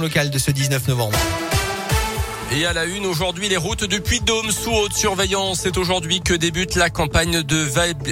local de ce 19 novembre. Et à la une, aujourd'hui, les routes du Puy-de-Dôme sous haute surveillance. C'est aujourd'hui que débute la campagne de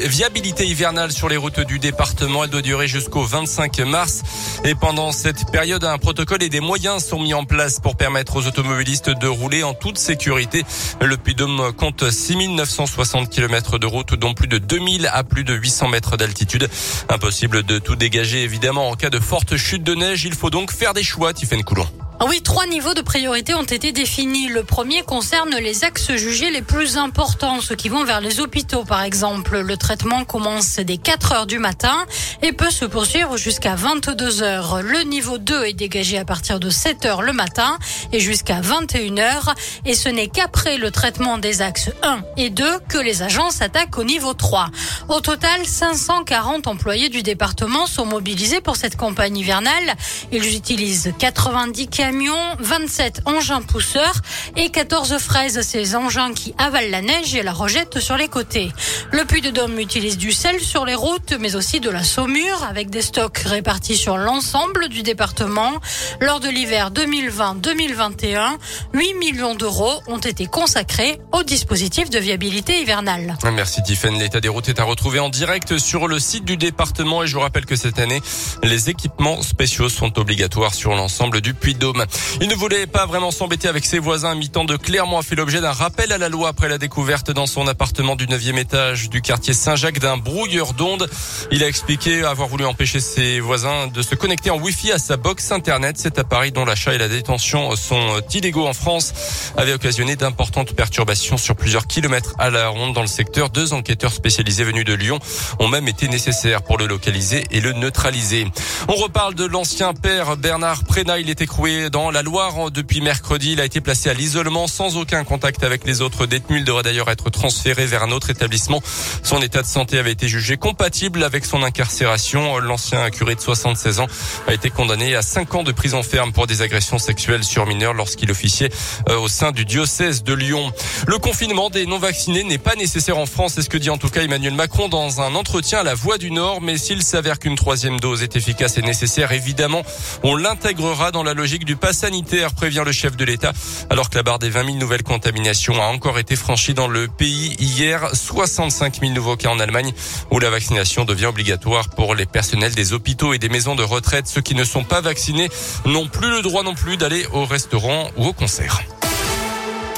viabilité hivernale sur les routes du département. Elle doit durer jusqu'au 25 mars. Et pendant cette période, un protocole et des moyens sont mis en place pour permettre aux automobilistes de rouler en toute sécurité. Le Puy-de-Dôme compte 6960 km de route, dont plus de 2000 à plus de 800 mètres d'altitude. Impossible de tout dégager, évidemment, en cas de forte chute de neige. Il faut donc faire des choix, Tiffaine Coulon. Ah oui, trois niveaux de priorité ont été définis. Le premier concerne les axes jugés les plus importants, ceux qui vont vers les hôpitaux par exemple. Le traitement commence dès 4 heures du matin et peut se poursuivre jusqu'à 22 heures. Le niveau 2 est dégagé à partir de 7 heures le matin et jusqu'à 21 heures. Et ce n'est qu'après le traitement des axes 1 et 2 que les agents s'attaquent au niveau 3. Au total, 540 employés du département sont mobilisés pour cette campagne hivernale. Ils utilisent 90 camions, 27 engins pousseurs et 14 fraises, ces engins qui avalent la neige et la rejettent sur les côtés. Le Puy-de-Dôme utilise du sel sur les routes, mais aussi de la saumure avec des stocks répartis sur l'ensemble du département. Lors de l'hiver 2020-2021, 8 millions d'euros ont été consacrés au dispositif de viabilité hivernale. Merci Tiffen. L'état des routes est à retrouver en direct sur le site du département et je vous rappelle que cette année, les équipements spéciaux sont obligatoires sur l'ensemble du Puy-de-Dôme. Il ne voulait pas vraiment s'embêter avec ses voisins. Mi-temps de Clermont a fait l'objet d'un rappel à la loi après la découverte dans son appartement du 9e étage du quartier Saint-Jacques d'un brouilleur d'ondes. Il a expliqué avoir voulu empêcher ses voisins de se connecter en Wi-Fi à sa box Internet. Cet appareil dont l'achat et la détention sont illégaux en France avait occasionné d'importantes perturbations sur plusieurs kilomètres à la ronde dans le secteur. Deux enquêteurs spécialisés venus de Lyon ont même été nécessaires pour le localiser et le neutraliser. On reparle de l'ancien père Bernard Prénat. Il est écroué dans la Loire depuis mercredi. Il a été placé à l'isolement sans aucun contact avec les autres détenus. Il devrait d'ailleurs être transféré vers un autre établissement. Son état de santé avait été jugé compatible avec son incarcération. L'ancien curé de 76 ans a été condamné à 5 ans de prison ferme pour des agressions sexuelles sur mineurs lorsqu'il officiait euh, au sein du diocèse de Lyon. Le confinement des non-vaccinés n'est pas nécessaire en France. C'est ce que dit en tout cas Emmanuel Macron dans un entretien à la Voix du Nord. Mais s'il s'avère qu'une troisième dose est efficace et nécessaire, évidemment, on l'intégrera dans la logique du pas sanitaire, prévient le chef de l'État, alors que la barre des 20 000 nouvelles contaminations a encore été franchie dans le pays hier. 65 000 nouveaux cas en Allemagne, où la vaccination devient obligatoire pour les personnels des hôpitaux et des maisons de retraite. Ceux qui ne sont pas vaccinés n'ont plus le droit non plus d'aller au restaurant ou au concert.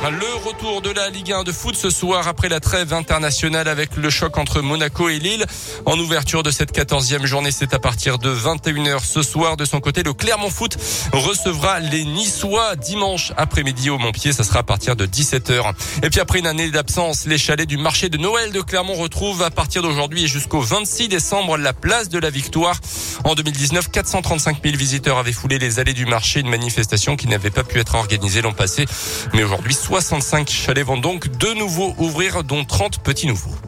Le retour de la Ligue 1 de foot ce soir après la trêve internationale avec le choc entre Monaco et Lille. En ouverture de cette quatorzième journée, c'est à partir de 21h ce soir. De son côté, le Clermont Foot recevra les Niçois dimanche après-midi au Montpied. Ça sera à partir de 17h. Et puis après une année d'absence, les chalets du marché de Noël de Clermont retrouvent à partir d'aujourd'hui et jusqu'au 26 décembre la place de la Victoire. En 2019, 435 000 visiteurs avaient foulé les allées du marché, une manifestation qui n'avait pas pu être organisée l'an passé. Mais aujourd'hui, 65 chalets vont donc de nouveau ouvrir, dont 30 petits nouveaux.